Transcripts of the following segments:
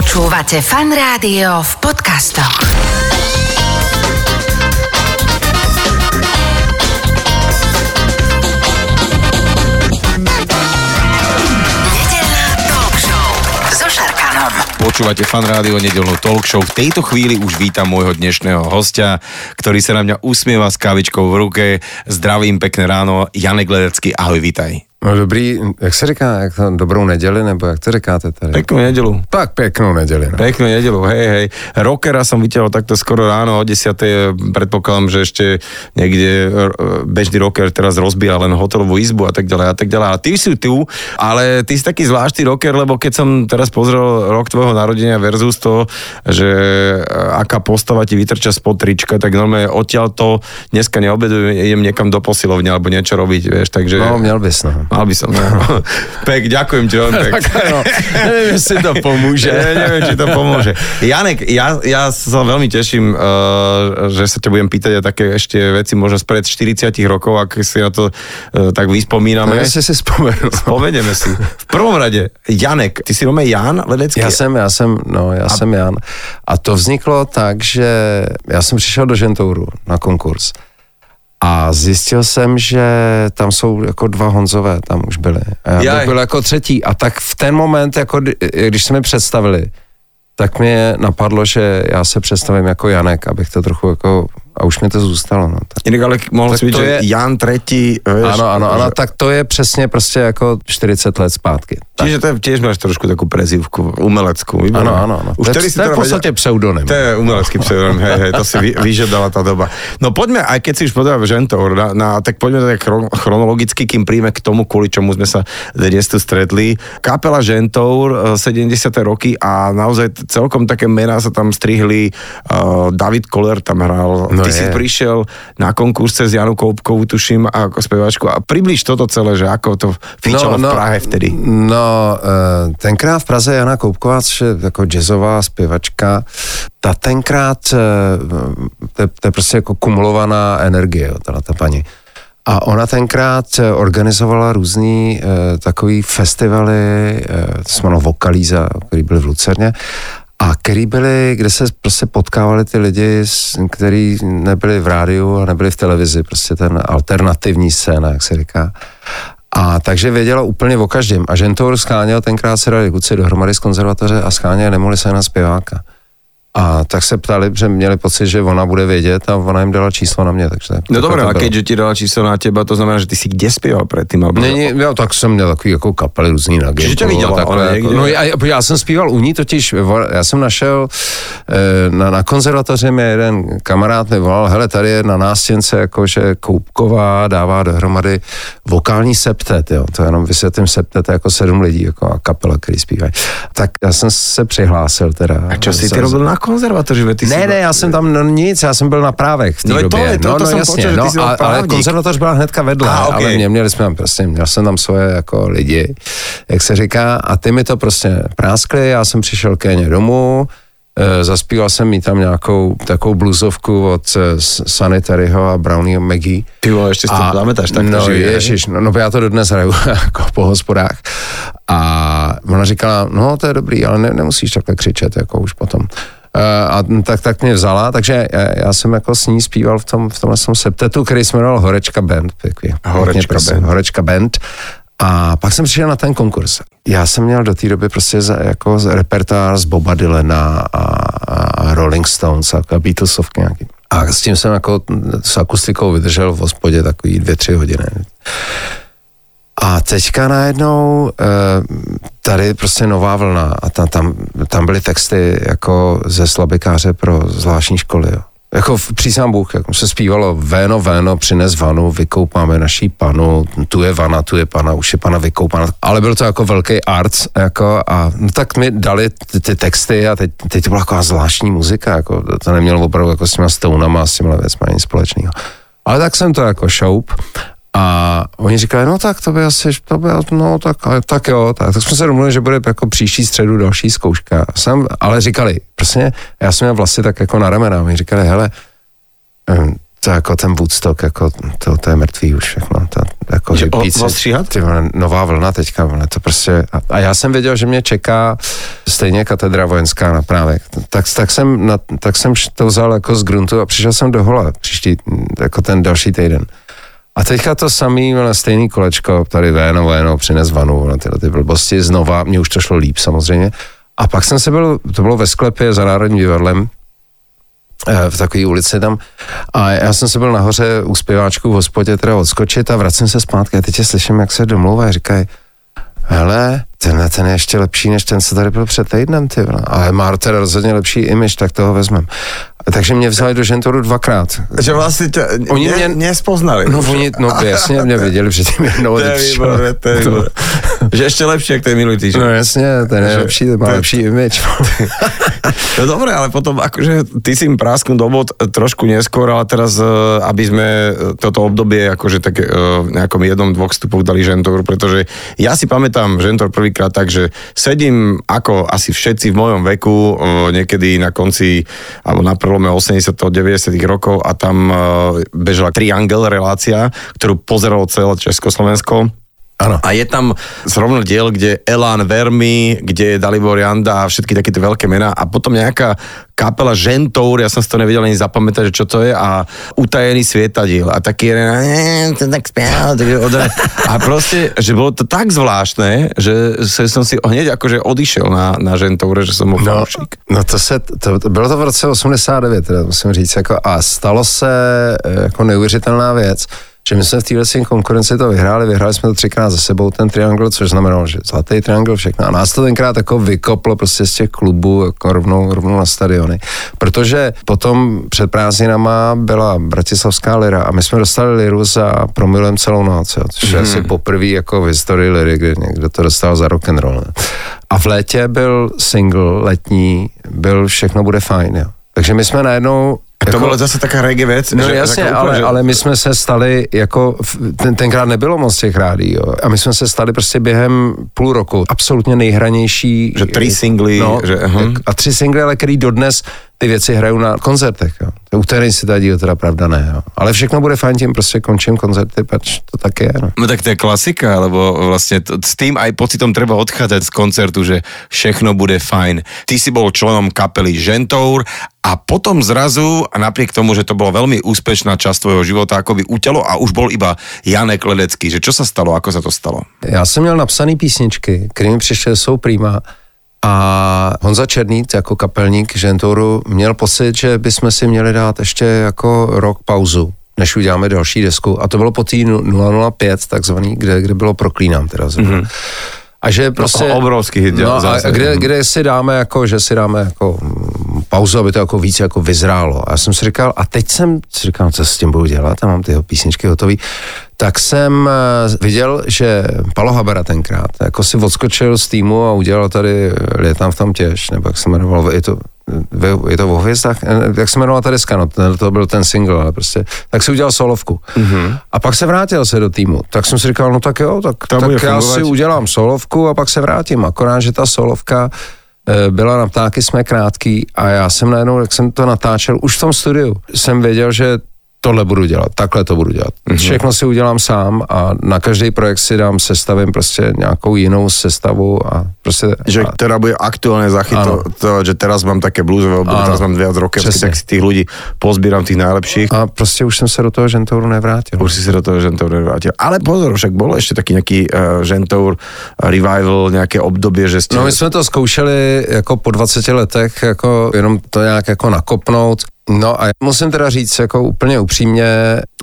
Počúvate fan rádio v podcastoch. Počúvate fan rádio nedelnú talk show. V tejto chvíli už vítam môjho dnešného hostia, ktorý sa na mňa usmieva s kávičkou v ruke. Zdravím, pekné ráno. Janek Ledecký, ahoj, vítaj. No dobrý, jak se říká, jak to, dobrou neděli, nebo jak to říkáte tady? Peknú nedelu. Tak pěknou neděli. No. Peknú nedelu, hej, hej. Rockera som vytiahol takto skoro ráno o 10. Predpokladám, že ešte niekde r- bežný rocker teraz rozbíja len hotelovú izbu a tak ďalej a tak ďalej. A ty si tu, ale ty si taký zvláštny rocker, lebo keď som teraz pozrel rok tvojho narodenia versus to, že e, aká postava ti vytrča spod trička, tak normálne odtiaľ to dneska neobedujem, idem niekam do posilovne alebo niečo robiť, vieš, takže... No, měl bys, no. Mal by som, no. Pek, ďakujem ti veľmi pek. no, nevím, jestli to pomůže. Ne, neviem, či to pomôže. Janek, ja, ja sa veľmi teším, uh, že sa ťa budem pýtať aj také ešte veci možno spred 40 rokov, ak si na to uh, tak vyspomíname. jestli si vzpomenu. Spomenieme si. V prvom rade, Janek, ty si Rome Jan Ledecký? Já jsem, já jsem, no, já a... jsem Jan. A to vzniklo tak, že já jsem přišel do Žentouru na konkurs. A zjistil jsem, že tam jsou jako dva Honzové, tam už byli. A já Jaj. bych byl jako třetí. A tak v ten moment, jako kdy- když se mi představili, tak mě napadlo, že já se představím jako Janek, abych to trochu jako, a už mi to zůstalo. No. Tak, Inak ale mohol Tak si to že je- Jan tretí, vieš, ano, ano, ano, že- tak to je přesně prostě jako 40 let zpátky. Tak. Čiže to je, tiež máš trošku takú prezývku, umeleckú. výborné. Ano, ano, ano. Už to, si to je v podstatě pseudonym. To je umelecký pseudonym, hej, hej, to si vy, vyžadala tá doba. No poďme, aj keď si už povedal Žentour, na, na, tak poďme tak chron, chronologicky, kým príjme k tomu, kvôli čomu sme sa dnes tu stretli. Kapela Žentour, eh, 70. roky a naozaj celkom také mená sa tam strihli. Uh, David Koller tam hral. No Ty si je. prišiel na konkurs cez Janu Koupkovú, tuším, ako speváčku. A približ toto celé, že ako to fičalo v Prahe vtedy. No, eh, tenkrát v Praze Jana Koupková, což je jako jazzová zpěvačka, ta tenkrát, eh, to, je- to je prostě jako kumulovaná energie, tato ta paní. A ona tenkrát eh, organizovala různý eh, takový festivaly, eh, to se jmenovalo Vokalíza, který byly v Lucerně, a který byly, kde se prostě potkávali ty lidi, kteří nebyli v rádiu a nebyli v televizi, prostě ten alternativní scéna, jak se říká. A takže věděla úplně o každém. A Žentour scháněl, tenkrát se dali kluci dohromady z konzervatoře a scháněl, nemohli se na zpěváka. A tak se ptali, že měli pocit, že ona bude vědět a ona jim dala číslo na mě. Takže tak- No dobré, a keďže ti dala číslo na teba, to znamená, že ty si kde spieval predtým? Alebo... Není, jo, tak jsem měl takový jako kapely různý na Čiže tě viděla takhle jako, no, já, já, jsem zpíval u ní totiž, já jsem našel, eh, na, na konzervatoři mi jeden kamarád mi volal, hele, tady je na nástěnce, jakože Koupková dává dohromady vokální septet, jo, to jenom vysvětlím septet, je jako sedm lidí, jako a kapela, který zpívají. Tak já jsem se přihlásil teda. A čo si Za- ty robil na konzervatoři? Ve, Ty ne, ne, já jsem tam no, nic, já jsem byl na právech v té No to době. je, to- no, to no, jsem jasně, počul, že ty no, a, ale konzervatoř byla hnedka vedle, Ah, ok. ale mě, měli jsme tam prostě, měl jsem tam svoje jako lidi, jak se říká, a ty mi to prostě práskli, já jsem přišel ke ně domů, eh, zaspíval jsem mi tam nějakou takovou bluzovku od eh, Sanitaryho a Brownieho Maggie. Ty vole, ešte si to pamätáš takto no, ježiš, no, no, já to dodnes hraju jako po hospodách. A ona říkala, no to je dobrý, ale ne, nemusíš takhle křičet, jako už potom. Uh, a tak, tak mě vzala, takže já, já, jsem jako s ní zpíval v, tom, v tomhle tom septetu, který se jmenoval Horečka Band. Pěkně, Horečka prosím, Band. Horečka Band. A pak jsem přišel na ten konkurs. Já jsem měl do té doby prostě za, jako z- repertoár z Boba Dylana a, a Rolling Stones a Beatlesovky nějaký. A s tím jsem jako s akustikou vydržel v hospodě takový dvě, tři hodiny. A teďka najednou eh, tady prostě nová vlna a tam, tam, tam byly texty jako ze slabikáře pro zvláštní školy. Jo. Jako v- přísám Bůh, jako se zpívalo véno, véno, přines vanu, vykoupáme naší panu, tu je vana, tu je pana, už je pana vykoupána. Ale byl to jako velký arts, jako a no, tak mi dali ty, ty texty a teď, teď to byla taková zvláštní muzika, jako to nemělo opravdu jako s těma stonama a s těma věcmi nic společného. Ale tak jsem to jako šoup a oni říkali, no tak to by asi, to by, no tak, tak jo, tak, tak jsme se domluvili, že bude jako příští středu další zkouška. Jsem, ale říkali, prostě já jsem měl vlasy tak jako na ramena, oni říkali, hele, to jako ten Woodstock, jako to, to je mrtvý už všechno. To, jako Že ostříhat? ty nová vlna teďka, vole, to prostě, a, a já jsem věděl, že mě čeká stejně katedra vojenská na právek. Tak, tak, jsem, na, tak jsem to vzal jako z gruntu a přišel jsem do hola příští, jako ten další týden. A teďka to samý, vole, stejný kolečko, tady véno, véno, přines vanu, vole, tyhle ty blbosti, znova, mně už to šlo líp samozřejmě. A pak jsem se byl, to bylo ve sklepě za Národním divadlem, eh, v takové ulici tam. A já jsem se byl nahoře u zpěváčků v hospodě teda odskočit a vracím se zpátky a teď je slyším, jak se domlouvají, říkají, hele, tenhle ten je ještě lepší, než ten, co tady byl před týdnem, ty vole. Ale má teda rozhodně lepší image, tak toho vezmem. Takže mě vzali do žentoru dvakrát. Že vlastně tě, Oni ne, mě- nespoznali. No oni, no jasně, mě viděli předtím jednou. to je výborné, to je výborné. Že ještě lepší, jak ten minulý týždeň. No jasně, ten je Že- lepší, ten má to je- lepší image. No dobre, ale potom akože ty si im prásknul do bod trošku neskôr, ale teraz, eh, aby sme toto obdobie akože tak eh, v nejakom jednom, dvoch stupoch dali žentor, pretože ja si pamätám žentor prvýkrát tak, že sedím ako asi všetci v mojom veku, eh, niekedy na konci alebo na prelome 80 90 rokov a tam eh, bežala Triangle relácia, ktorú pozeralo celé Československo. Áno. A je tam zrovna diel, kde Elan Vermi, kde je Dalibor Janda a všetky takéto veľké mená a potom nejaká kapela Žentour, ja som si to nevedel ani zapamätať, že čo to je a utajený svietadiel a taký jeden, "Eh, to tak odra... a proste, že bolo to tak zvláštne, že se- som si hneď akože odišiel na, na Žentoure, že som bol No, no to se, to, to, bylo to v roce 89, teda musím říct, jako, a stalo se eh, jako neuvěřitelná věc, že my jsme v téhle konkurenci to vyhráli, vyhráli jsme to třikrát za sebou, ten triangle, což znamenalo, že zlatý triangle, všechno. A nás to tenkrát jako vykoplo prostě z těch klubů jako rovnou, rovnou na stadiony. Protože potom před prázdninama byla Bratislavská lira a my jsme dostali liru za promilem celou noc, jo, což je asi poprvé jako v historii liry, kdy někdo to dostal za rock and roll. A v létě byl single letní, byl Všechno bude fajn, jo. Takže my jsme najednou A to bola zase taká reggae vec. No že, jasně, taká ale, že- ale my jsme se stali jako, ten, tenkrát nebylo moc těch rádí, jo, a my jsme se stali prostě během půl roku absolutně nejhranější. Že tři singly, no, že, tak- A tři singly, ale který dodnes ty věci hrajou na koncertech, jo. U který si tady teda pravda ne, jo. Ale všechno bude fajn, tím prostě končím koncerty, pač to tak je, no. No tak to je klasika, lebo vlastne t- s tým aj pocitom treba odchádzať z koncertu, že všechno bude fajn. Ty si bol členom kapely Žentour a potom zrazu, a napriek tomu, že to bolo veľmi úspešná časť tvojho života, ako by uťalo a už bol iba Janek Ledecký. Že čo sa stalo, ako sa to stalo? Já jsem měl napsaný písničky, které mi přišly, jsou prýma. A Honza Černý, jako kapelník Žentouru, měl pocit, že bychom si měli dát ještě jako rok pauzu, než uděláme další desku. A to bylo po té 005, takzvaný, kde, kde bylo Proklínám teda. Mm-hmm. A že prostě... o- obrovský hit, No a kde, kde si dáme jako, že si dáme jako pauzu, aby to jako víc jako vyzrálo. A já jsem si říkal, a teď jsem si říkal, co s tím budu dělat, a mám ty písničky hotový. Tak jsem eh, viděl, že Palo Habera tenkrát jako si odskočil z týmu a udělal tady Létám v tom těž, nebo jak se jmenoval, je to, je to o hvězdách, jak se jmenovala ta deska, no, to byl ten single, ale prostě, tak si udělal solovku. Mm-hmm. A pak se vrátil se do týmu. Tak jsem si říkal, no tak jo, tak, tak já fungovat. si udělám solovku a pak se vrátím. Akorát, že ta solovka eh, byla na ptáky jsme krátký a já jsem najednou, jak jsem to natáčel, už v tom studiu jsem věděl, že tohle budu dělat, takhle to budu dělat. Mm-hmm. Všechno si udělám sám a na každý projekt si dám, sestavím prostě nějakou jinou sestavu a prostě... Že a, teda bude aktuálne zachyto, Áno. to, že teraz mám také bluesové obdobie, Áno. teraz mám viac Přesně. tak si tých ľudí pozbieram tých najlepších. a prostě už jsem se do toho žentouru nevrátil. Už si sa do toho Žentour nevrátil. Ale pozor, však bolo ešte taký nejaký uh, Žentour revival, nejaké obdobie, že ste... No my jsme to zkoušeli jako po 20 letech, jako jenom to nějak jako nakopnout. No a musím teda říct jako úplně upřímně,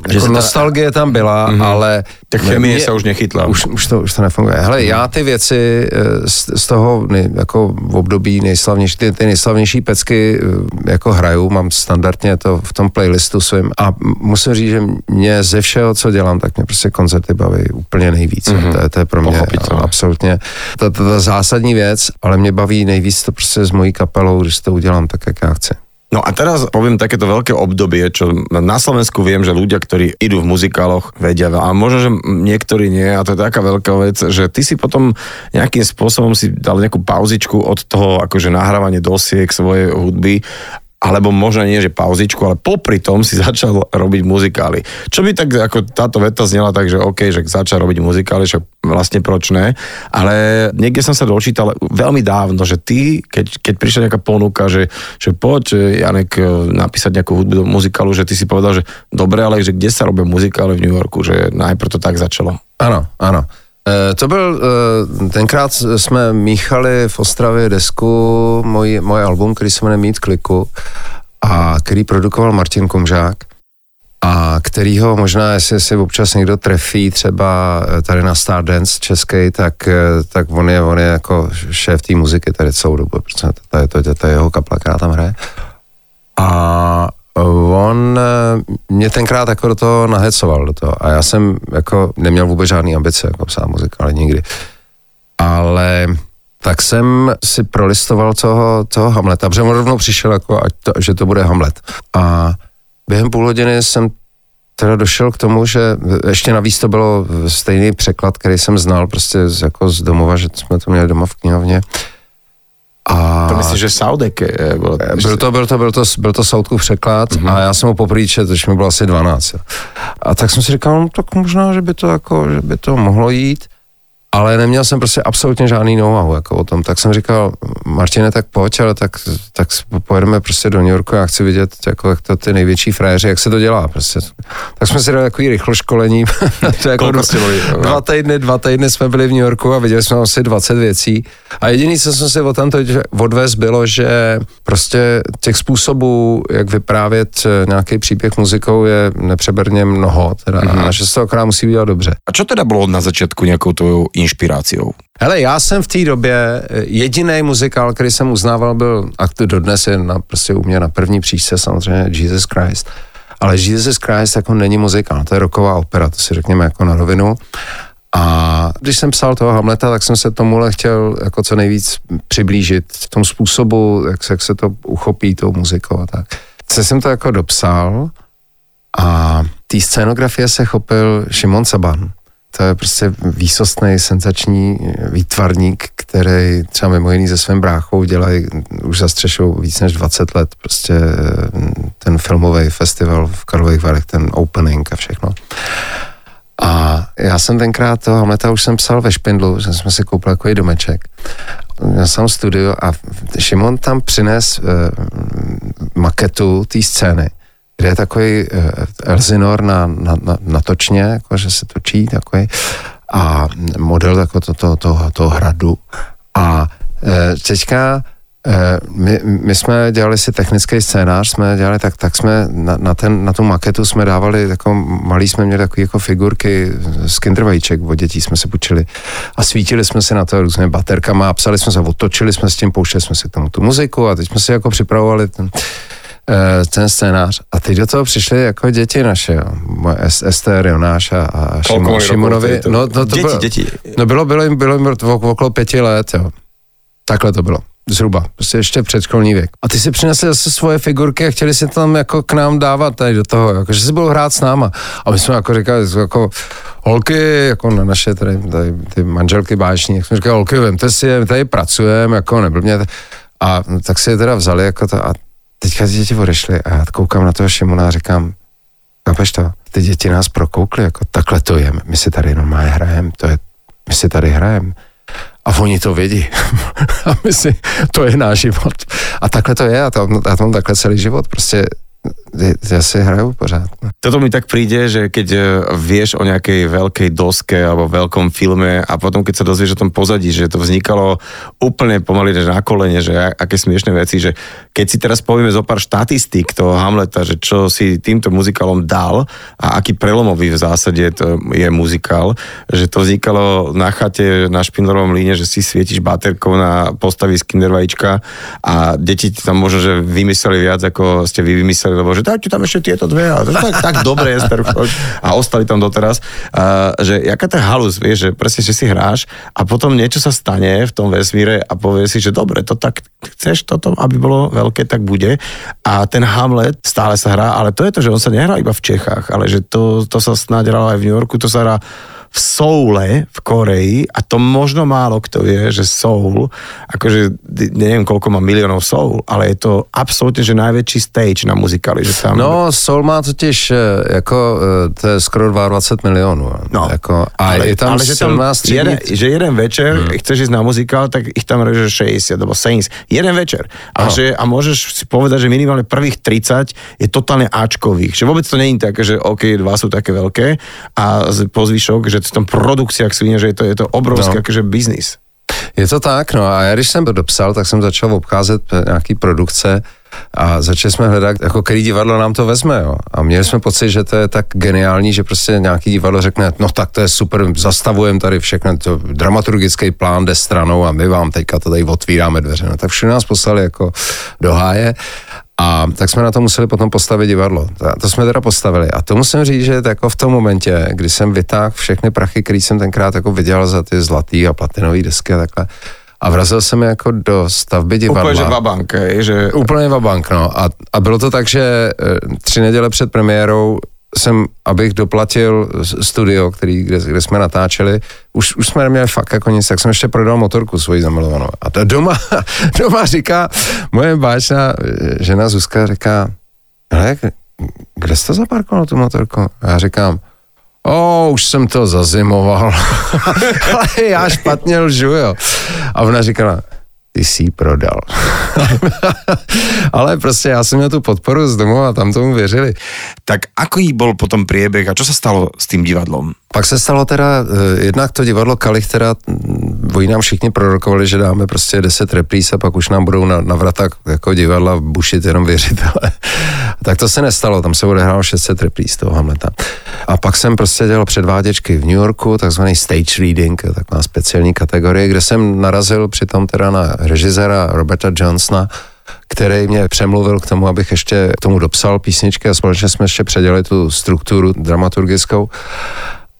Že jako ta- nostalgie tam byla, mm-hmm. ale... Tak chemie se už nechytla. Už, už, to, už to nefunguje. Hele, já ty věci eh, z, z toho nej, jako v období nejslavnější, ty, ty nejslavnější pecky eh, jako hraju, mám standardně to v tom playlistu svým a musím říct, že mě ze všeho, co dělám, tak mě prostě koncerty baví úplně nejvíc. Mm-hmm. To, je, to je pro mě absolutně ta, ta, ta zásadní věc, ale mě baví nejvíc to prostě s mojí kapelou, když to udělám tak, jak já chci. No a teraz poviem takéto veľké obdobie, čo na Slovensku viem, že ľudia, ktorí idú v muzikáloch, vedia, a možno, že niektorí nie, a to je taká veľká vec, že ty si potom nejakým spôsobom si dal nejakú pauzičku od toho akože nahrávanie dosiek svojej hudby alebo možno nie, že pauzičku, ale popri tom si začal robiť muzikály. Čo by tak, ako táto veta znela tak, že OK, že začal robiť muzikály, čo vlastne proč ne, ale niekde som sa dočítal veľmi dávno, že ty, keď, keď prišla nejaká ponuka, že, že poď, Janek, napísať nejakú hudbu do muzikálu, že ty si povedal, že dobre, ale že kde sa robia muzikály v New Yorku, že najprv to tak začalo. Ano, ano. Eh, to byl, eh, tenkrát jsme míchali v Ostravě desku, můj, můj album, který se jmenuje Mít kliku a který produkoval Martin Komžák a kterýho možná, jestli si občas někdo trefí třeba eh, tady na Stardance český, tak, tak on, je, on je jako šéf té muziky tady celou dobu, protože to je, to, to, to je jeho kapla, která tam hraje. A On eh, mě tenkrát jako do toho nahecoval do toho a já jsem jako neměl vůbec žádný ambice jako psát ale nikdy. Ale tak jsem si prolistoval toho, toho Hamleta, protože on rovnou přišel jako, ať to, že to bude Hamlet. A během půl hodiny jsem teda došel k tomu, že ještě navíc to bylo stejný překlad, který jsem znal prostě jako z domova, že jsme to měli doma v knihovně. A... To myslíš, že Saudek je, byl, byl to, byl to, byl to, byl to Saudkův překlad mm-hmm. a já jsem ho poprvé četl, když mi bylo asi 12. Jo. A tak jsem si říkal, no tak možná, že by to jako, že by to mohlo jít ale neměl jsem prostě absolutně žádný know jako o tom, tak jsem říkal, Martine, tak pojď, ale tak, tak pojedeme prostě do New Yorku, já chci vidět, jako, jak to ty největší frajeři, jak se to dělá prostě. Tak jsme si dali takový rychlo školení, to jako dva, dva, týdny, dva týdny jsme byli v New Yorku a viděli jsme asi 20 věcí a jediný, co jsem si od tam odvez, bylo, že prostě těch způsobů, jak vyprávět eh, nějaký příběh muzikou je nepřeberně mnoho, teda, mm-hmm. a že se to akorát musí udělat dobře. A co teda bylo na začátku nějakou tvojou inšpiráciou? Hele, já jsem v té době, eh, jediný muzikál, který jsem uznával, byl, a to dodnes je na, prostě u mě na první příčce samozřejmě Jesus Christ, ale Jesus Christ jako není muzikál, to je roková opera, to si řekněme jako na rovinu. A když jsem psal toho Hamleta, tak jsem se tomuhle chtěl jako co nejvíc přiblížit v tom způsobu, jak se, jak se to uchopí tou muzikou a tak. Co jsem to jako dopsal a té scénografie se chopil Šimon Saban, to je prostě výsostný, senzační výtvarník, který třeba mimo jiný se svým bráchou dělají, už zastřešou víc než 20 let, prostě ten filmový festival v Karlových Varech, ten opening a všechno. A já jsem tenkrát toho Hamleta už jsem psal ve Špindlu, že jsme si koupili takový domeček. Já jsem studio a Šimon tam přines uh, maketu té scény kde je takový uh, Elzinor na, na, na, na točně, jako, že se točí takový a model jako to, to, to, to hradu. A uh, teďka eh, my, my jsme dělali si technický scénář, jsme dělali tak, tak jsme na, na, ten, na tu maketu jsme dávali, jako malý jsme měli takové jako figurky z kindervajíček, od dětí jsme se počili a svítili jsme si na to různě baterkama a psali jsme se, otočili jsme s tím, pouštěli jsme si k tomu tu muziku a teď jsme si jako připravovali ten, Eh, ten scénář. A teď do toho přišli jako děti naše, jo. Moje Ester, Jonáš a, a Šimon, Šimonovi. No, no, to děti, bylo, děti. No bylo, bylo jim, bylo jim okolo pěti let, jo. Takhle to bylo. Zhruba, prostě ještě předškolní věk. A ty si přinesli zase svoje figurky a chtěli si tam jako k nám dávat tady do toho, jako, že si budou hrát s náma. A my jsme jako říkali, jako holky, jako na naše tady, tady ty manželky báční, jak jsme říkali, holky, vemte si je, my tady pracujeme, jako mě, a tak si je teda vzali jako to, a teďka ty děti odešly a já koukám na toho Šimona a říkám, chápeš to, ty děti nás prokoukly, jako takhle to je, my si tady normálně hrajeme, to je, my si tady hrajeme. A oni to vědí. a my si, to je náš život. A takhle to je a to, a to takhle celý život. Prostě ja si hraju pořád. No. Toto mi tak príde, že keď e, vieš o nejakej veľkej doske alebo veľkom filme a potom keď sa dozvieš o tom pozadí, že to vznikalo úplne pomaly na kolene, že aké smiešné veci, že keď si teraz povieme zo pár štatistík toho Hamleta, že čo si týmto muzikálom dal a aký prelomový v zásade to je muzikál, že to vznikalo na chate na špindlerovom líne, že si svietiš baterkou na postavy z a deti tam možno, že vymysleli viac, ako ste vy vymysleli, lebo že dajte tam ešte tieto dve. A to je tak, tak dobre, Ester. A ostali tam doteraz. Uh, že jaká je halus, vieš, že presne, že si hráš a potom niečo sa stane v tom vesmíre a povie si, že dobre, to tak chceš toto, aby bolo veľké, tak bude. A ten Hamlet stále sa hrá, ale to je to, že on sa nehrá iba v Čechách, ale že to, to sa snáď hralo aj v New Yorku, to sa hrá v Soule v Koreji a to možno málo kto vie, že Soul, akože neviem koľko má miliónov Soul, ale je to absolútne, že najväčší stage na muzikáli. Že tam... No, Soul má totiž e, jako, e, to je skoro 22 milionů. No, jako, a ale, je tam ale že, tam jeden, že jeden večer hmm. chceš ísť na muzikál, tak ich tam reže 60 alebo 70. Jeden večer. A, že, a môžeš si povedať, že minimálne prvých 30 je totálne Ačkových. Že vôbec to nie je také, že OK, dva sú také veľké a po zvyšok, že že v tom produkciách svině, že je to, je to obrovský no. jakože biznis. Je to tak, no a já když jsem to dopsal, tak jsem začal obcházet nějaký produkce a začali jsme hledat, jako který divadlo nám to vezme, jo. A měli jsme pocit, že to je tak geniální, že prostě nějaký divadlo řekne, no tak to je super, zastavujeme tady všechno, to dramaturgický plán jde stranou a my vám teďka to tady otvíráme dveře. No tak všude nás poslali jako do háje a tak jsme na to museli potom postavit divadlo. To jsme teda postavili. A to musím říct, že jako v tom momentě, kdy jsem vytáhl všechny prachy, které jsem tenkrát jako vydělal za ty zlatý a platinové desky a takhle, a vrazil jsem jako do stavby divadla. Úplně, vabank, že... Úplně vabank, no. A, a bylo to tak, že eh, tři neděle před premiérou jsem, abych doplatil studio, který, kde, kde jsme natáčeli, už, už jsme neměli fakt jako nic, tak jsem ještě prodal motorku svoji zamilovanou. A to doma, doma říká, moje báčná žena Zuzka říká, ale kde jsi to zaparkoval tu motorku? A já říkám, o, už jsem to zazimoval. ale já špatně lžu, jo. A ona říkala, ty jsi prodal. Ale prostě já jsem měl tu podporu z domu a tam tomu věřili. Tak aký bol potom priebeh a čo sa stalo s tým divadlom? Pak se stalo teda, eh, jednak to divadlo Kalich teda, mm, oni nám všichni prorokovali, že dáme prostě 10 repríz a pak už nám budou na, na vrata jako divadla bušit jenom věřitele. tak to se nestalo, tam se odehrálo 600 repríz toho Hamleta. A pak jsem prostě dělal předváděčky v New Yorku, takzvaný stage reading, taková speciální kategorie, kde jsem narazil přitom teda na režiséra Roberta Johnsona, který mě přemluvil k tomu, abych ještě k tomu dopsal písničky a společně jsme ještě předělali tu strukturu dramaturgickou.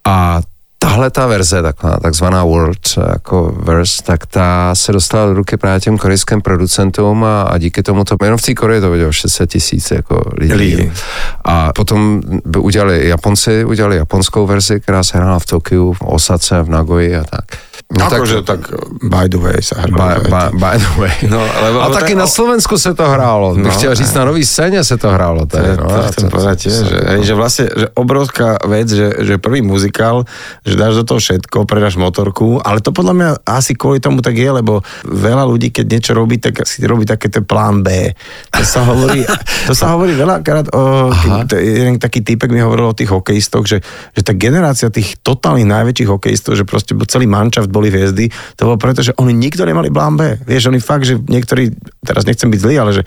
A tahle ta verze, taková takzvaná World jako verse, tak ta se dostala do ruky právě těm korejským producentům a, a díky tomu to, jenom v té Koreji to vidělo 600 tisíc jako lidí. lidí. A potom by udělali Japonci, udělali japonskou verzi, která se hrála v Tokiu, v Osace, v Nagoji a tak. No akože tak by the way sa hralo. By, by, by the way. No, lebo, a taky tak, na Slovensku se to hrálo. No, bych chtěl říct, na nový scéně se to hrálo. Tady, to, no, to chcem povedať tiež, že, hej, že vlastne že obrovská vec, že, že prvý muzikál, že dáš do toho všetko, predáš motorku, ale to podľa mňa asi kvôli tomu tak je, lebo veľa ľudí, keď niečo robí, tak si robí také ten plán B. To sa hovorí, to sa hovorí veľakrát o, jeden taký typek mi hovoril o tých hokejistoch, že, že tá generácia tých totálnych najväčších hokejistov, že proste celý mančaft boli hviezdy, to bolo preto, že oni nikto nemali plán B. Vieš, oni fakt, že niektorí, teraz nechcem byť zlý, ale že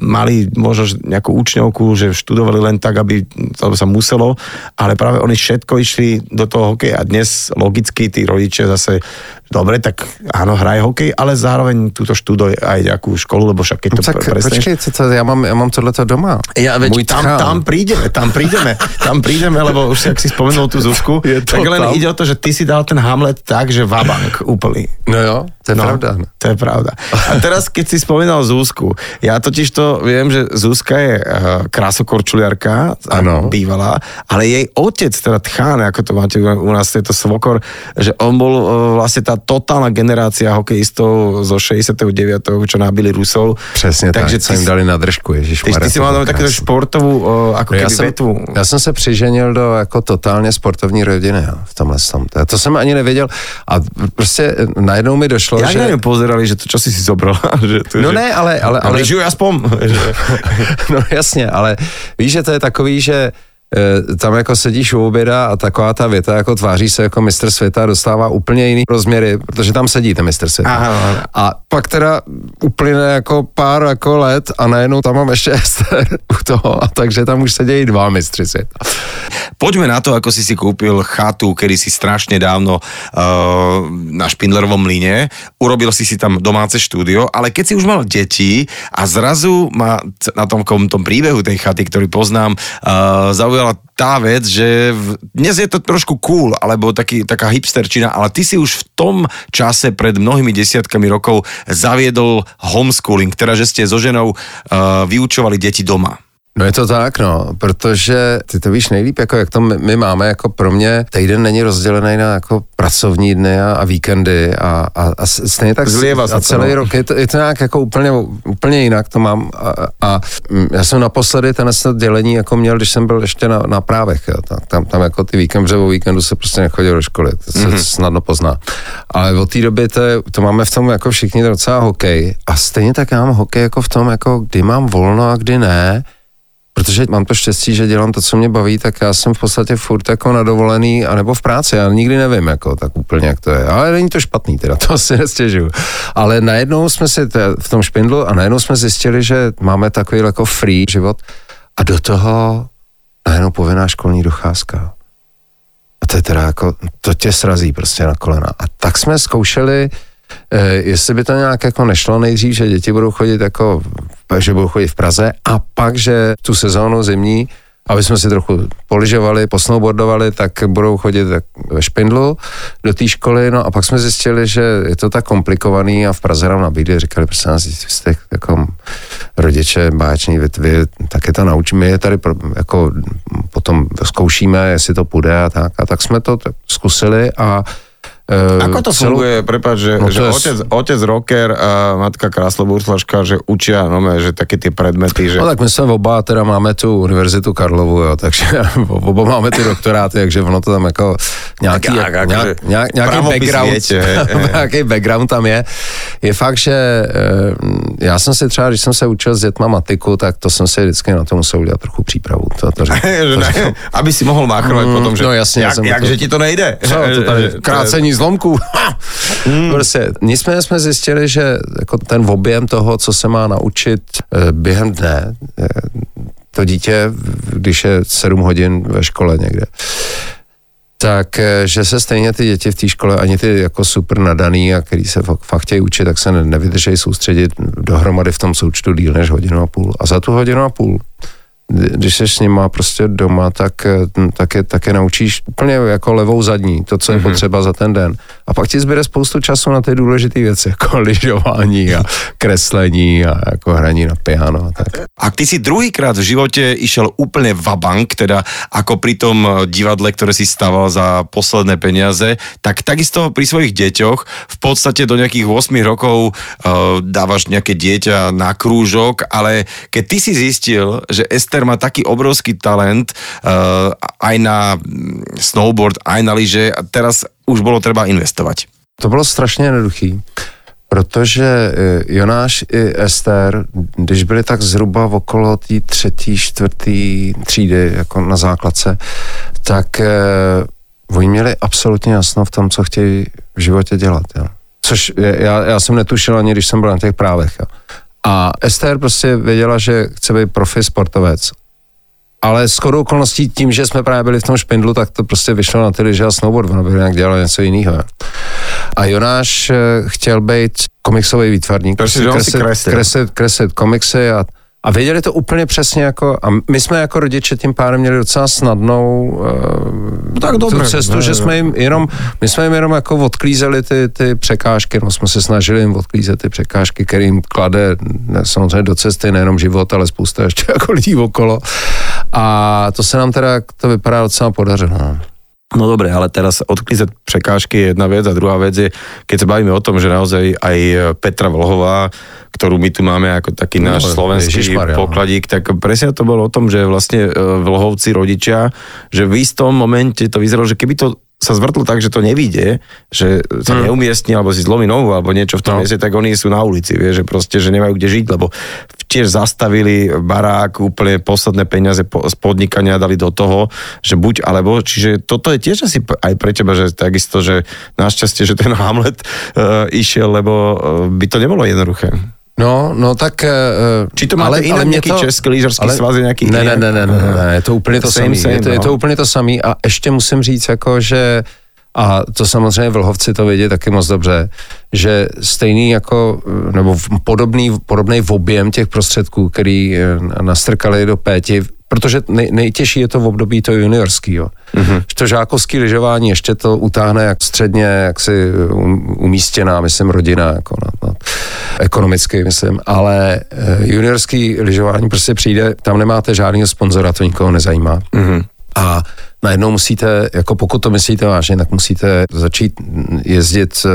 mali možno nejakú učňovku, že študovali len tak, aby to sa muselo, ale práve oni všetko išli do toho hokeja. A dnes logicky tí rodičia zase dobre, tak áno, hraj hokej, ale zároveň túto študuj aj nejakú školu, lebo však keď to no, tak presneš... počkej, to, ja mám, ja mám tohleto doma. Ja, veď Môj tam, tam prídeme, tam prídeme, tam prídeme, lebo už si, ak si spomenul tú Zuzku, tak len tam? ide o to, že ty si dal ten Hamlet tak, že vabank úplný. No jo, to je no, pravda. To je pravda. A teraz, keď si spomínal Zuzku, ja totiž to viem, že Zuzka je uh, krásokorčuliarka, ano. bývalá, ale jej otec, teda Tchán, ako to máte u nás, je to svokor, že on bol uh, vlastne tá totálna generácia hokejistov zo 69. čo nabili Rusov. Přesně Takže tak, co jim dali na držku, Ježíš Ty, ty si mal takovou športovou uh, ako no já jsem. Já jsem se přiženil do jako totálně sportovní rodiny jo, v tomhle tom. To, to jsem ani nevěděl a prostě najednou mi došlo, Já že... Já pozerali, že to čo si si zobral. že to, no že... ne, ale... ale, ale... Lyžuj aspoň. no jasně, ale víš, že to je takový, že tam jako sedíš u oběda a taková ta věta, jako tváří se jako mistr světa, dostává úplně jiný rozměry, protože tam sedí ten mistr světa. Aha. A pak teda uplyne jako pár jako let a najednou tam mám ještě Ester u toho, a takže tam už sedějí dva mistři světa. Poďme na to, ako si si kúpil chatu, kedy si strašne dávno uh, na Špindlerovom mlyne. Urobil si si tam domáce štúdio, ale keď si už mal deti a zrazu ma c- na tom, tom príbehu tej chaty, ktorý poznám, uh, zaujala tá vec, že v, dnes je to trošku cool, alebo taký, taká hipsterčina, ale ty si už v tom čase pred mnohými desiatkami rokov zaviedol homeschooling, teda že ste so ženou uh, vyučovali deti doma. No je to tak, no, protože ty to víš nejlíp, jako jak to my, my máme, jako pro mě týden není rozdělený na jako pracovní dny a, a víkendy a, a, a stejně tak Zlieva se a to, celý no. rok je to, je to nějak jako úplně, úplně jinak to mám a, a mm, já jsem naposledy to dělení jako měl, když jsem byl ještě na, na právech, jo, tam, tam, tam jako ty víkend, že o víkendu se prostě nechodil do školy, to se mm-hmm. snadno pozná. Ale od té doby to, je, to máme v tom jako všichni docela hokej a stejně tak já mám hokej jako v tom, jako kdy mám volno a kdy ne, Protože mám to štěstí, že dělám to, co mě baví, tak já jsem v podstatě furt jako na dovolený, anebo v práci, já nikdy nevím, jako tak úplně, jak to je. Ale není to špatný, teda to si nestěžuju. Ale najednou jsme si v tom špindlu a najednou jsme zjistili, že máme takový jako free život a do toho najednou povinná školní docházka. A to je teda jako, to tě srazí prostě na kolena. A tak jsme zkoušeli, jestli by to nějak jako nešlo nejdřív, že děti budou chodit jako, že budou chodit v Praze a pak, že tu sezónu zimní, aby jsme si trochu poližovali, posnowboardovali, tak budou chodit ve špindlu do té školy, no a pak jsme zjistili, že je to tak komplikovaný a v Praze nám nabídli, říkali, prosím nás, jste jako rodiče báječní, vy, vy taky to naučíme, my je tady pro, jako potom zkoušíme, jestli to půjde a tak, a tak jsme to zkusili a eh, Ako to celou- funguje, prepáč, že, No to že je- otec, otec rocker a matka krásloburslaška, že učia, no, že také tie predmety, že... No tak my jsme oba teda máme tu univerzitu Karlovu, jo, takže oba máme ty doktoráty, takže ono to tam jako nějaký, Tak jak, nějak, nějak, nějaký background, viete, nějaký background tam je. Je fakt, že eh, já jsem si třeba, když jsem se učil s dětma matiku, tak to jsem si vždycky na to musel udělat trochu přípravu. To, to, řek- že ne, aby si mohl máchrovať Mm, potom, že no jasně, já jak, jsem jak, to- že ti to nejde. Co, to tady že- zlomků. Hmm. Prostě, nicméně jsme zjistili, že jako ten objem toho, co se má naučit eh, během dne, eh, to dítě, když je 7 hodin ve škole někde, tak eh, že se stejně ty děti v té škole, ani ty jako super nadaný a který se fakt, chtějí učit, tak se ne- nevydržejí soustředit dohromady v tom součtu díl než hodinu a půl. A za tu hodinu a půl když jsi s nima prostě doma, tak, eh, tak, je, tak je naučíš úplně jako levou zadní, to, co je mm-hmm. potřeba za ten den. A pak ti zbyde spoustu času na ty důležité věci, jako lyžování a kreslení a jako hraní na piano a tak. Ak ty si druhýkrát v živote išiel úplne vabank, teda ako pri tom eh, divadle, ktoré si staval za posledné peniaze, tak takisto pri svojich deťoch v podstate do nejakých 8 rokov uh, dávaš nejaké dieťa na krúžok, ale keď ty si zistil, že Ester má taký obrovský talent uh, aj na mm, snowboard, aj na lyže a teraz už bolo treba investovať. To bylo strašně jednoduchý, protože eh, Jonáš i Ester, když byli tak zhruba okolo té třetí, čtvrtý třídy, jako na základce, tak eh, oni měli absolutně jasno v tom, co chtějí v životě dělat. Jo. Což já, já jsem netušil ani, když jsem byl na těch právech. Jo. A Ester prostě věděla, že chce být profi sportovec. Ale s chodou okolností tím, že jsme právě byli v tom špindlu, tak to prostě vyšlo na ty lyže a snowboard, ono by nějak dělalo něco jiného. A Jonáš eh, chtěl být komiksový výtvarník, prostě kreslit, kreslit komiksy a, a věděli to úplně přesně jako, a my jsme jako rodiče tím pádem měli docela snadnou uh, tak tu dobré, cestu, ne, že jsme jim jenom, my jsme jim jenom jako odklízeli ty, ty překážky, no jsme se snažili jim odklízet ty překážky, které jim klade ne, samozřejmě do cesty nejenom život, ale spousta ještě jako lidí okolo. A to se nám teda, to vypadá docela podařilo. No. Dobre, ale teraz odklízať prekážky je jedna vec a druhá vec je, keď sa bavíme o tom, že naozaj aj Petra Vlhová, ktorú my tu máme ako taký No, náš slovenský Ježišmaria, no. pokladík, tak presne to bolo o tom, že vlastne e, Vlhovci rodičia, že v istom momente to vyzeralo, že keby to sa zvrtlo tak, že to nevidie, že sa Hmm. neumiestni, alebo si zlomí nohu, alebo niečo v tom No. mieste, tak oni sú na ulici, vie, že proste, že nemajú kde žiť, lebo tiež zastavili barák, úplne posledné peniaze po, z podnikania dali do toho, že buď alebo, čiže toto je tiež asi aj pre teba, že takisto, že našťastie, že ten Hamlet uh, išiel, lebo uh, by to nebolo jednoduché. No, no tak... eh, Či to máte inak nějaký český lyžařský svaz, je nějaký ne, ne, ne, ne, ne, ne, je to úplně to Same, samé. same, Je to, je no. to úplně to samé a ještě musím říct, jako, že a to samozřejmě vlhovci to vědí taky moc dobře, že stejný jako, nebo podobný, podobný objem těch prostředků, který eh, nastrkali do péti, protože nej, nejtěžší je to v období to juniorského. Mm-hmm. To žákovský lyžování ještě to utáhne jak středně, jak si um, umístěná, myslím, rodina, jako na, na, ekonomicky, myslím, ale eh, juniorský lyžování prostě přijde, tam nemáte žádného sponzora, to nikoho nezajímá. Mm-hmm. A najednou musíte, jako pokud to myslíte vážně, tak musíte začít jezdit eh,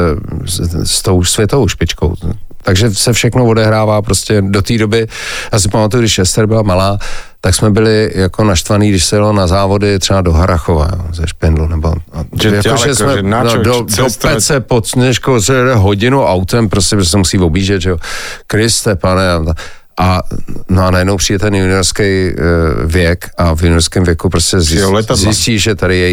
s, s tou světovou špičkou. Takže se všechno odehrává prostě do té doby. Já si pamatuju, když Ester byla malá, tak jsme byli jako naštvaný, když se jelo na závody třeba do Harachova, jo, ze Špindlu, nebo a, Že jako, že jsme že na no, čo do, do? Pece pod Sněžkou se hodinu autem, prostě protože se musí objíždět, že jo. Kriste, pane, a, a no a najednou přijde ten juniorský uh, věk a v juniorském věku prostě Přijel zjist, letadla. zjistí, že tady je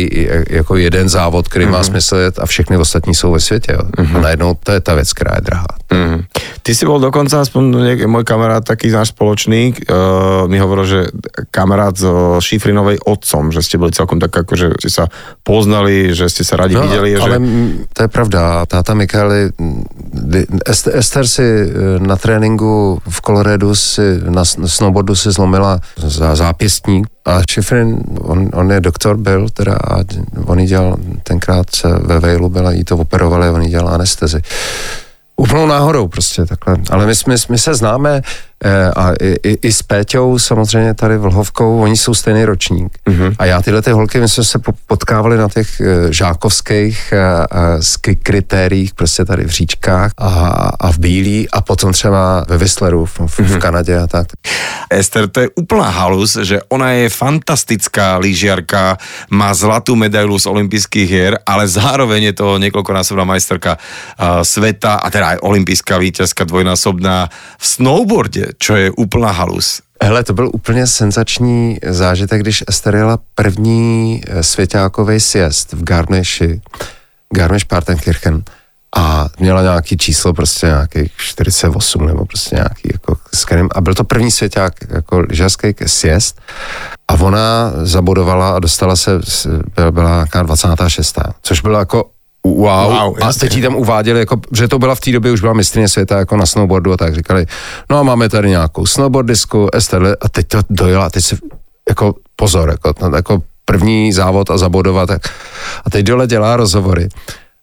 jako jeden závod, který mm-hmm. má smysl jet a všechny ostatní jsou ve světě. Jo. Mm-hmm. A najednou to je ta věc, která je drahá. Mm. Ty si bol dokonca, aspoň niek- môj kamarát, taký náš spoločník, uh, mi hovoril, že kamarát so Šifrinovej otcom, že ste boli celkom tak ako, že ste sa poznali, že ste sa radi No, videli. ale že... to je pravda. Táta Michaeli, Ester, si eh, na tréninku v Kolorédu si na snowboardu si zlomila za zápěstník a Schifrin, on, on je doktor, byl teda a on jí dělal tenkrát ve Vejlu byla, jí to operovali on jí dělal anestezi. Úplnou náhodou prostě takhle. Ale my, my, my se známe a i, i, i s Péťou samozřejmě tady Vlhovkou, oni jsou stejný ročník. Mm-hmm. A já tyhle ty holky, my jsme se po- potkávali na těch eh, žákovských eh, eh, sk- kritériích, prostě tady v Říčkách a, a v Bílí a potom třeba ve Whistleru v, v, v Kanadě a tak. Ester, to je úplná halus, že ona je fantastická lyžiarka, má zlatú medailu z olympijských hier, ale zároveň je to niekoľkonásobná majsterka uh, sveta a teda aj olympijská víťazka dvojnásobná v snowboarde, čo je úplná halus. Hele, to byl úplně senzační zážitek, když Ester jela první eh, svěťákový sjezd v Garmiši, Garmisch-Partenkirchen a měla nějaký číslo, prostě nějaký 48 nebo prostě nějaký jako s kterým, a byl to první svěťák jako lyžařský sjezd a ona zabodovala a dostala se, byla nějaká 26. Což bylo jako wow, Wow, a teď jí tam uváděli, jako, že to byla v té době, už byla mistrně světa jako na snowboardu a tak říkali, no a máme tady nějakou snowboardisku, Ester, a teď to dojela, teď se, jako pozor, jako, jako první závod a zabodovat. tak- A teď dole dělá rozhovory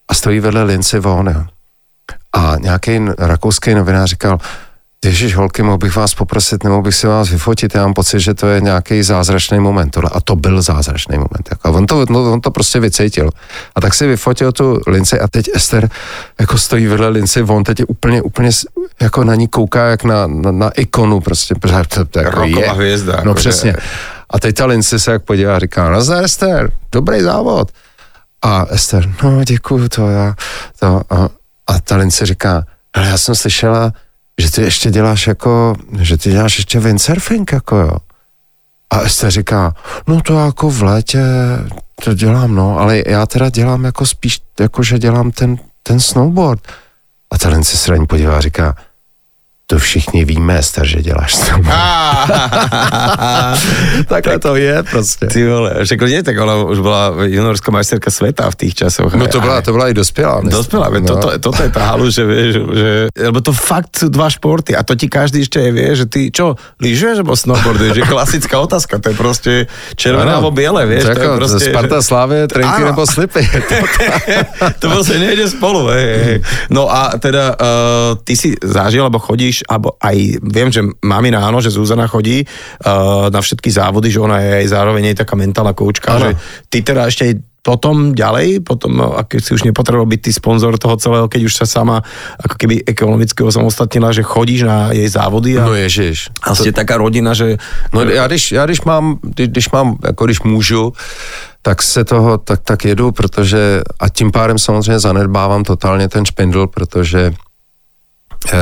a stojí vedle Vonn. jo. A nějaký rakouský novinář říkal, Ježiš, holky, mohl bych vás poprosit, nebo bych si vás vyfotit, já mám pocit, že to je nějaký zázračný moment. Tohle. A to byl zázračný moment. Jako. A on to, no, on to prostě vycítil. A tak si vyfotil tu Lindsay a teď Ester jako stojí vedle Lindsay, on teď je úplně, úplně jako na ní kouká jak na, na, na ikonu prostě. protože To, to jako je. hvězda, No jako, přesně. že- A teď ta Lindsay se jak podívá a říká, nazdar Ester, dobrý závod. A Ester, no děkuju to, já, to, a, a ta Lindsay říká, ale já jsem slyšela, že ty ještě děláš jako, že ty děláš ještě windsurfing, jako jo. A Ester říká, no to jako v létě to dělám, no, ale já teda dělám jako spíš, jako že dělám ten, ten snowboard. A Lindsay se na ní podívá a říká, to všichni víme, že děláš snowboard. Takhle to je prostě. Ty vole, však nie, tak ona už bola juniorská majsterka sveta v tých časoch. No to byla, to byla i dospělá. Dospelá, no. toto, toto je tá halu, že vieš, že, lebo to fakt sú dva športy a to ti každý ešte aj vie, že ty čo, lyžuješ alebo snowboarduješ, že klasická otázka, to je proste červené alebo biele, vieš, to, to je jako, proste, Sparta že... Slávě, trenky nebo slipy. to proste nejde spolu, hej, hej. No a teda uh, ty si zažil, alebo chodíš, alebo aj viem, že mamina áno, že Zuzana chodí uh, na všetky závody, že ona je aj zároveň aj taká mentálna koučka, Áno. že ty teda ešte aj potom ďalej, potom, no, ak si už nepotreboval byť ty sponzor toho celého, keď už sa sama ako keby ekonomicky osamostatnila, že chodíš na jej závody a, No ježiš. a ste taká rodina, že No já když, já když mám, když, mám, jako když můžu, tak se toho, tak, tak jedu, protože a tím pádem samozřejmě zanedbávám totálně ten špindl, protože Eh,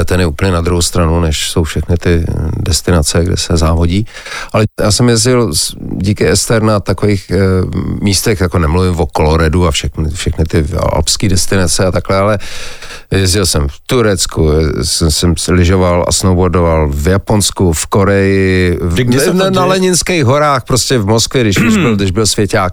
ten je úplně na druhou stranu, než jsou všechny ty destinace, kde se závodí. Ale já jsem jezdil díky Ester na takových e, místech, jako nemluvím o Koloredu a všechny, všechny ty alpské destinace a takhle, ale jezdil jsem v Turecku, jsem, jsem lyžoval a snowboardoval v Japonsku, v Koreji, v, kde na, na Leninských horách, prostě v Moskvě, když, když, byl, když byl svěťák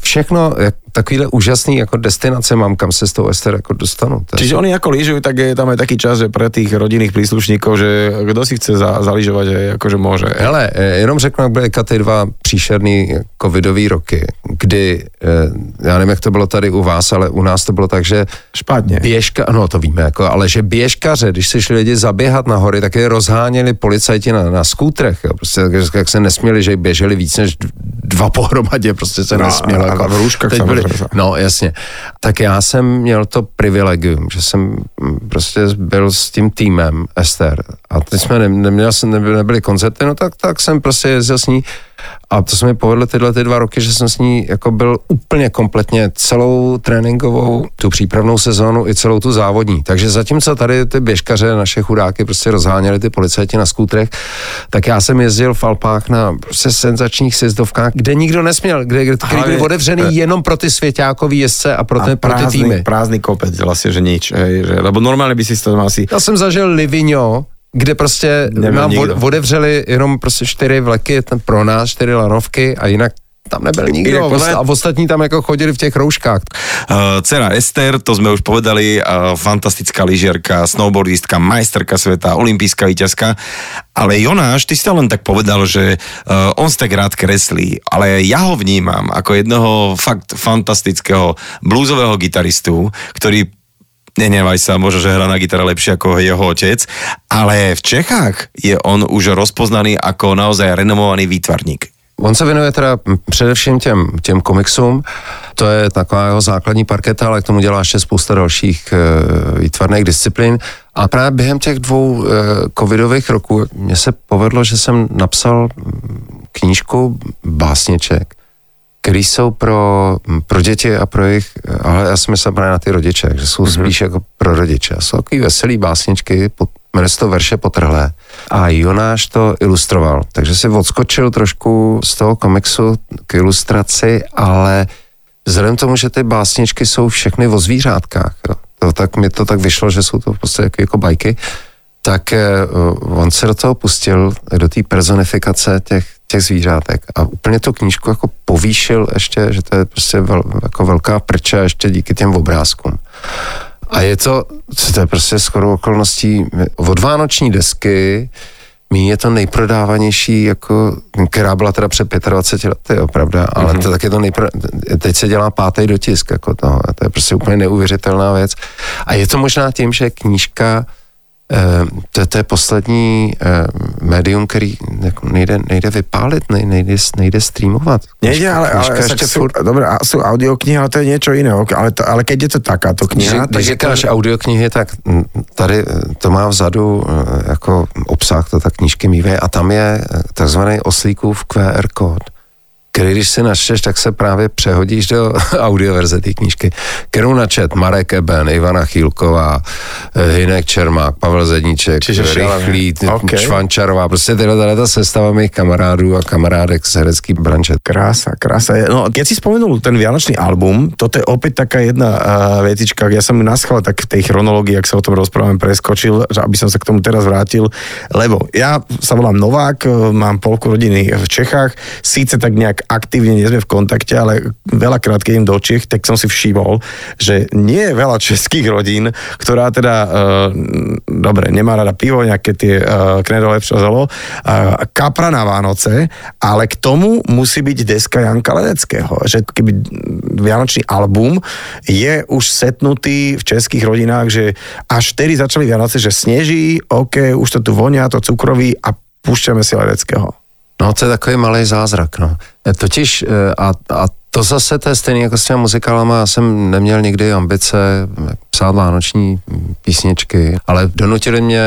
všechno, jak, takovýhle úžasný jako destinace mám, kam se s tou Ester jako dostanu. Čiže oni jako lyžujú, tak je tam aj taký čas, že pre tých rodinných príslušníkov, že kdo si chce za, zaližovať, že jakože může. Hele, eh, jenom řeknu, jak byly ty dva příšerný covidový roky, kdy, eh, já nevím, jak to bylo tady u vás, ale u nás to bylo tak, že Špatně. Běžka, no to víme, jako, ale že běžkaře, když se šli lidi zaběhat na hory, tak je rozháněli policajti na, na skútrech, jo, prostě jak, jak se nesměli, že běželi víc než dva pohromadě, prostě se no, nesmělo. Jako, v růžkách byli, No jasně. Tak já jsem měl to privilegium, že jsem prostě byl s tím týmem Ester a teď jsme neměli, nebyli, nebyli koncerty, no tak, tak jsem prostě jezdil s ní a to se mi povedlo tyhle ty dva roky, že jsem s ní jako byl úplně kompletně celou tréninkovou, tu přípravnou sezónu i celou tu závodní. Takže zatímco tady ty běžkaře, naše chudáky prostě rozháněli ty policajti na skútrech, tak já jsem jezdil v Alpách na prostě senzačních sjezdovkách, kde nikdo nesměl, kde, kde, který byl otevřený uh, jenom pro ty svěťákový jezdce a pro, a ty, pro ty týmy. Prázdný kopec, vlastně, že nič. Hej, že, lebo normálně by si to asi... Já jsem zažil Livigno, kde prostě nám nikdo. otevřeli jenom prostě čtyři vleky ten pro nás, čtyři lanovky a jinak tam nebyl nikdo Inak, a ostatní tam jako chodili v těch rouškách. Uh, dcera Ester, to jsme už povedali, uh, fantastická lyžiarka, snowboardistka, majsterka sveta, olimpijská víťazka, ale Jonáš, ty to len tak povedal, že uh, on tak rád kreslí, ale ja ho vnímam ako jednoho fakt fantastického bluesového gitaristu, ktorý nenevaj sa, možno, že hrá na gitare lepšie ako jeho otec, ale v Čechách je on už rozpoznaný ako naozaj renomovaný výtvarník. On se věnuje teda především těm, těm komiksům, to je taková jeho základní parketa, ale k tomu dělá ještě spousta dalších e, výtvarných disciplín. A právě během těch dvou e, covidových roků mně se povedlo, že jsem napsal knížku básněček, který jsou pro, pro děti a pro jejich, ale já jsem myslel právě na ty rodiče, že jsou mm-hmm. spíš jako pro rodiče. Jsou takový veselý básničky, pod, jmenuje se to Verše potrhlé. A Jonáš to ilustroval, takže si odskočil trošku z toho komiksu k ilustraci, ale vzhledem tomu, že ty básničky jsou všechny o zvířátkách, jo, to, tak mi to tak vyšlo, že jsou to prostě jako, jako bajky, tak uh, on se do toho pustil, do té personifikace těch, těch zvířátek a úplně tu knížku jako povýšil ještě, že to je prostě vel, jako velká prča ještě díky těm obrázkům. A je to, to je prostě skoro okolností od vánoční desky, Mí je to nejprodávanější, jako, která byla teda před 25 lety, jo, pravda, ale mm-hmm. to tak je to nejpro... teď se dělá pátý dotisk, jako to, to je prostě úplně neuvěřitelná věc. A je to možná tím, že knížka to, to je poslední uh, médium, který jako nejde, nejde vypálit, nejde, nejde streamovat. Nejde, ale, ale ještě sú, furt... dobré, jsou audioknihy, ale to je něco jiného. Ale, to, ale keď je to takáto kniha... Když, když říkáš to... audioknihy, tak tady eh, to má vzadu jako obsah, to tak knížky mývají a tam je takzvaný oslíkův QR kód který když si naštěš, tak se právě přehodíš do audioverze té knížky, kterou načet Marek Eben, Ivana Chýlková, eh, Hinek Čermák, Pavel Zedníček, Rychlý, okay. Švančarová, prostě tyhle ta sestava mých kamarádů a kamarádek z herecký branže. Krása, krása. No, keď si spomenul ten Vianočný album, toto je opět taká jedna uh, větička, ja som na schvál tak v tej chronologii, jak sa o tom rozprávame, preskočil, že aby som sa k tomu teraz vrátil, lebo ja sa volám Novák, eh, mám polku rodiny v Čechách, síce tak nejak aktívne nie sme v kontakte, ale veľakrát, keď idem do Čech, tak som si všimol, že nie je veľa českých rodín, ktorá teda, uh, dobre, nemá rada pivo, nejaké tie uh, knedole pšozolo, uh, kapra na Vánoce, ale k tomu musí byť deska Janka Ledeckého. Že keby Vianočný album je už setnutý v českých rodinách, že až vtedy začali Vianoce, že sneží, OK, už to tu vonia, to cukroví a púšťame si Ledeckého. No to je takový malý zázrak, no. E, Totiž, e, a, a to zase to je stejný jako s těmi muzikálama, já jsem neměl nikdy ambice psát vánoční písničky, ale donutili mě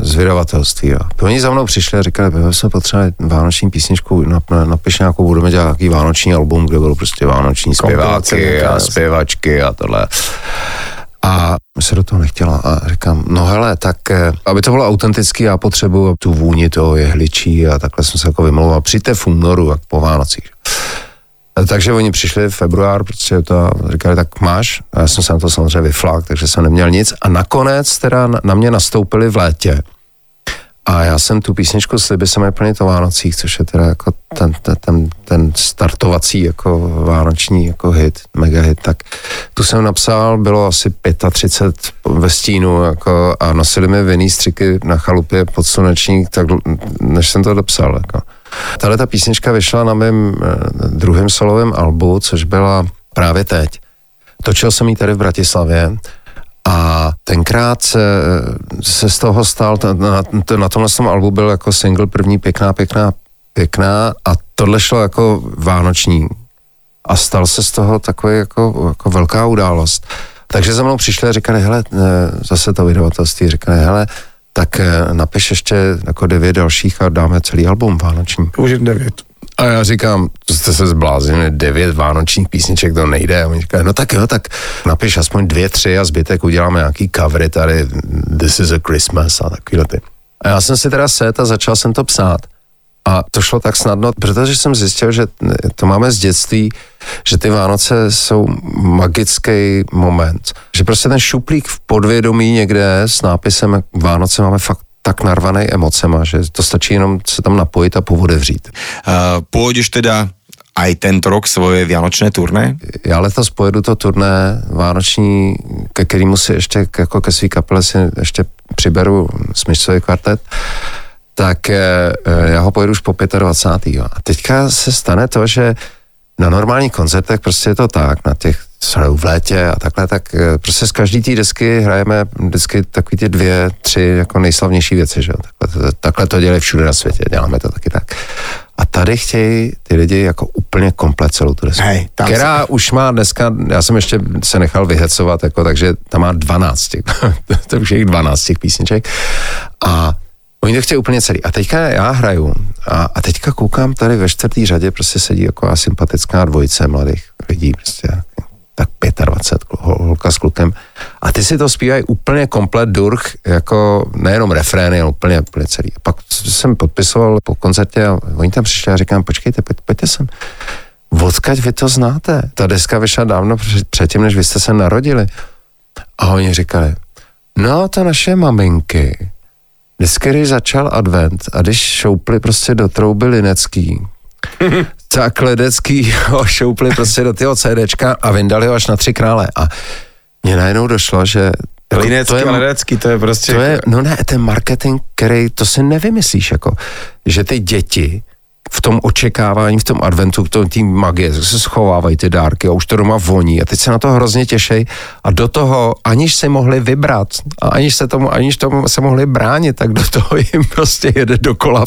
z vydavatelství. A oni za mnou přišli a říkali, že jsme potřebovali vánoční písničku, napiš nějakou, budeme dělat nějaký vánoční album, kde budou prostě vánoční zpěváky a zpěvačky a tohle. A se do toho nechtěla a říkám, no hele, tak eh, aby to bylo autentický, já potřebuji tu vůni toho jehličí a takhle jsem se jako vymlouval. Přijďte v únoru, jak po Vánocích. Takže oni přišli v február, protože to říkali, tak máš. A já jsem se na to samozřejmě vyflák, takže jsem neměl nic. A nakonec teda na mě nastoupili v létě. A já jsem tu písničku Sliby jsem je plnit o Vánocích, což je teda jako ten, ten, ten, ten startovací jako vánoční jako hit, mega hit, tak tu jsem napsal, bylo asi 35 ve stínu jako, a nosili mi vinný střiky na chalupě pod slunečník, tak než jsem to dopsal. Jako. Tahle ta písnička vyšla na mém eh, druhém solovém albu, což byla právě teď. Točil jsem ji tady v Bratislavě a tenkrát se, se z toho stal, na, na tomhle tom albu byl jako single první pěkná, pěkná, pěkná a tohle šlo jako vánoční a stal se z toho takový jako, jako velká událost. Takže za mnou přišli a říkali, hele, zase to vydavatelství, říkali, hele, tak eh, napiš ještě jako devět dalších a dáme celý album vánoční. Už je devět. A já říkám, jste se zbláznili, devět vánočních písniček, to nejde. A oni říkají, no tak jo, tak napiš aspoň dvě, tři a zbytek uděláme nějaký covery tady, This is a Christmas a takovýhle ty. A já jsem si teda set a začal jsem to psát. A to šlo tak snadno, protože jsem zjistil, že to máme z dětství, že ty Vánoce jsou magický moment. Že prostě ten šuplík v podvědomí někde s nápisem Vánoce máme fakt tak narvaný emocema, že to stačí jenom se tam napojit a povodevřít. Uh, pôjdeš teda aj tento rok svoje vianočné turné? Já letos pojedu to turné vánoční, ke kterému si ještě jako ke svý kapele si ještě přiberu smyčcový kvartet tak eh, eh, já ho pojedu už po 25. A teďka se stane to, že na normálních koncertech prostě je to tak, na těch jsou v létě a takhle, tak eh, prostě z každý té desky hrajeme vždycky takový ty dvě, tři jako nejslavnější věci, že Takhle, takhle to dělají všude na světě, děláme to taky tak. A tady chtějí ty lidi jako úplně komplet celou tu desku. Hej, tam která se... už má dneska, já jsem ještě se nechal vyhecovat, jako, takže tam má 12 těch, to už je jich 12 těch písniček. A Oni to chtějí úplně celý. A teďka já hraju a, a teďka koukám tady ve čtvrtý řadě, prostě sedí jako sympatická dvojice mladých lidí, prostě tak 25, hol, holka s klukem. A ty si to zpívají úplně komplet durch, jako nejenom refrény, ale úplně, úplně celý. A pak jsem podpisoval po koncertě a oni tam přišli a říkám, počkejte, pojď, pojďte sem. Odkaď vy to znáte? Ta deska vyšla dávno předtím, než vy jste se narodili. A oni říkali, no to naše maminky, Dneska, když začal advent a když šoupli prostě do trouby linecký, tak ledecký ho šoupli prostě do tyho CDčka a vyndali ho až na tři krále. A mně najednou došlo, že jako, Linecký to je, ledecký, to je prostě... To je, no ne, ten marketing, který, to si nevymyslíš, jako, že ty děti v tom očekávání, v tom adventu, v tom tým magie, se schovávají ty dárky a už to doma voní. A teď se na to hrozně těšej. A do toho, aniž se mohli vybrat a aniž se tomu, aniž tomu se mohli bránit, tak do toho jim prostě jede dokola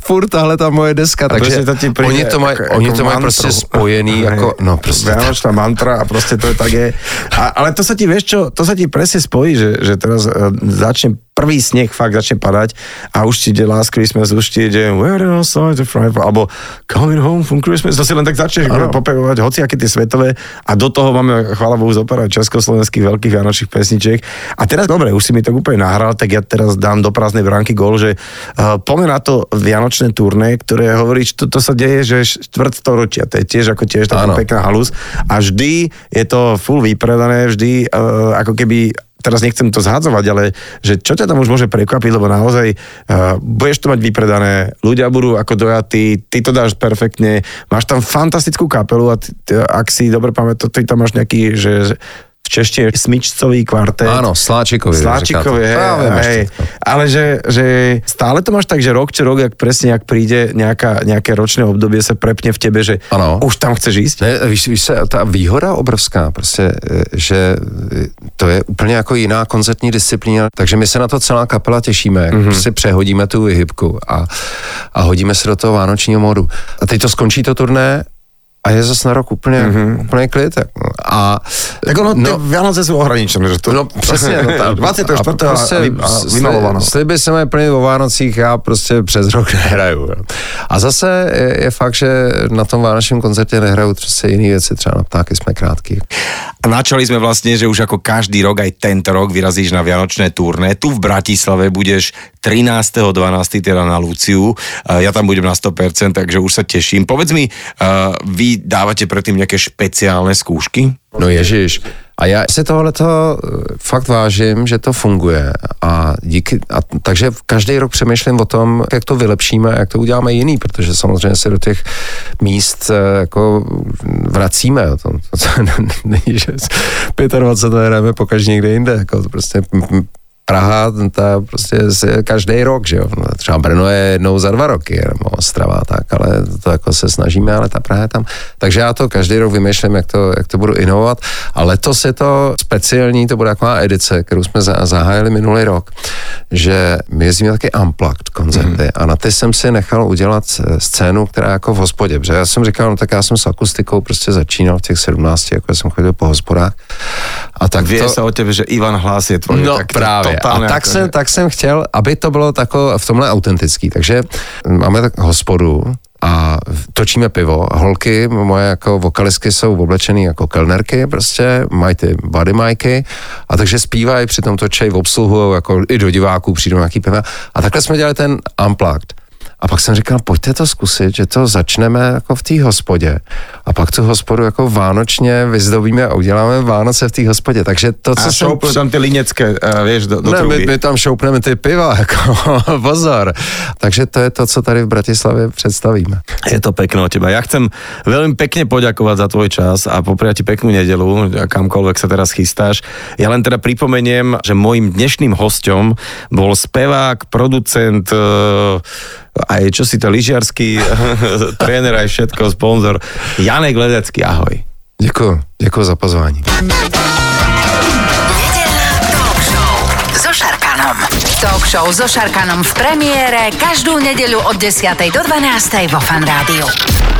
furt tahle ta moje deska, a takže to ti oni to mají, jako, oni to mají prostě spojený jako, no prostě. Vianočná mantra a prostě to je tak je. A, ale to sa ti, vieš čo, to sa ti presne spojí, že, že teraz uh, začne prvý sneh fakt začne padať a už ti ide Last Christmas, už ti ide Where the alebo Coming Home from Christmas, to si len tak začneš popevovať aké tie svetové. A do toho máme, chvála Bohu, zoparať československých veľkých vianočných pesničiek. A teraz, dobre, už si mi to úplne nahral, tak ja teraz dám do prázdnej bránky gol, že uh, poďme na to vianočné turné, ktoré hovorí, že to, to sa deje, že štvrt storočia, to je tiež ako tiež taká pekná halus. A vždy je to full vypredané, vždy uh, ako keby teraz nechcem to zhadzovať, ale že čo ťa tam už môže prekvapiť, lebo naozaj uh, budeš to mať vypredané, ľudia budú ako dojatí, ty to dáš perfektne, máš tam fantastickú kapelu a ty, ty, ak si dobre pamätám, ty tam máš nejaký, že v češtine smyčcový kvartet. Áno, Sláčikovi. Sláčikovi, hej, viem, hej. Ale že, že stále to máš tak, že rok čo rok, jak presne, ak príde nejaká, nejaké ročné obdobie, sa prepne v tebe, že ano. už tam chceš ísť? Ne, víš, víš se, ta výhoda obrovská, prostě, že to je úplně jako jiná koncertní disciplína, takže my se na to celá kapela těšíme, jak mm-hmm. prostě přehodíme tu vyhybku a, a hodíme se do toho vánočního modu. A teď to skončí to turné a je zase na rok úplně, mm-hmm. úplně klid. A, tak ono, no, ty Vianoce jsou ohraničené, že to... No přesně. No, ta, 24. A, prostě, a, a vymalováno. Sliby se mají plnit o Vánocích, já prostě přes rok nehraju. A zase je, je fakt, že na tom vánočním koncertě nehraju prostě jiné věci, třeba na ptáky jsme krátký. A načali sme vlastne, že už ako každý rok, aj tento rok vyrazíš na Vianočné turné. Tu v Bratislave budeš 13.12. teda na Luciu. Ja tam budem na 100%, takže už sa teším. Povedz mi, vy dávate predtým nejaké špeciálne skúšky? No ježiš, a já si tohleto eh, fakt vážím, že to funguje a díky, a, takže každý rok přemýšlím o tom, jak to vylepšíme, jak to uděláme jiný, protože samozřejmě se do těch míst eh, jako vracíme. To, to, to není, že 25 hrajeme pokaždé někde jinde, jako to prostě Praha, ta prostě každý rok, že jo. No, třeba Brno je jednou za dva roky, nebo Ostrava, tak, ale to jako se snažíme, ale ta Praha je tam. Takže já to každý rok vymýšlím, jak to, jak to budu inovovat. A letos je to speciální, to bude taková edice, kterou jsme zahájili minulý rok, že my jezdíme taky unplugged koncerty mm. a na ty jsem si nechal udělat eh, scénu, která jako v hospodě, protože já jsem říkal, no tak já jsem s akustikou prostě začínal v těch 17, jako jsem chodil po hospodách. A tak Vie to... se o tebe, že Ivan Hlas je tvoj. No tak právě, a tak, jako, jsem, tak jsem chtěl, aby to bylo tako v tomhle autentický. Takže máme tak hospodu, a točíme pivo. Holky, moje jako vokalistky jsou oblečený jako kelnerky prostě, mají ty body majky a takže zpívají, přitom točej, obsluhují, jako i do diváků přijdou nějaký piva. A takhle jsme dělali ten unplugged. A pak jsem říkal, pojďte to zkusit, že to začneme jako v té hospodě. A pak tu hospodu jako vánočně vyzdobíme a uděláme Vánoce v té hospodě. Takže to, co a jsem... šoupnu tam ty liněcké, uh, víš, do, do ne, my, my, tam šoupneme ty piva, jako pozor. Takže to je to, co tady v Bratislavě představíme. Je to pekné od teba. Ja chcem veľmi pekne poďakovať za tvoj čas a popriať ti peknú nedelu, kamkoľvek sa teraz chystáš. Ja len teda pripomeniem, že môjim dnešným hosťom bol spevák, producent, uh, aj čo si to, lyžiarský tréner, aj všetko, sponzor. Janek Ledecký, ahoj. Děkuji, děkuji za pozvání. talk show so Šarkanom. Talk show so Šarkanom v premiére každú nedeľu od 10. do 12. vo Fan Rádiu.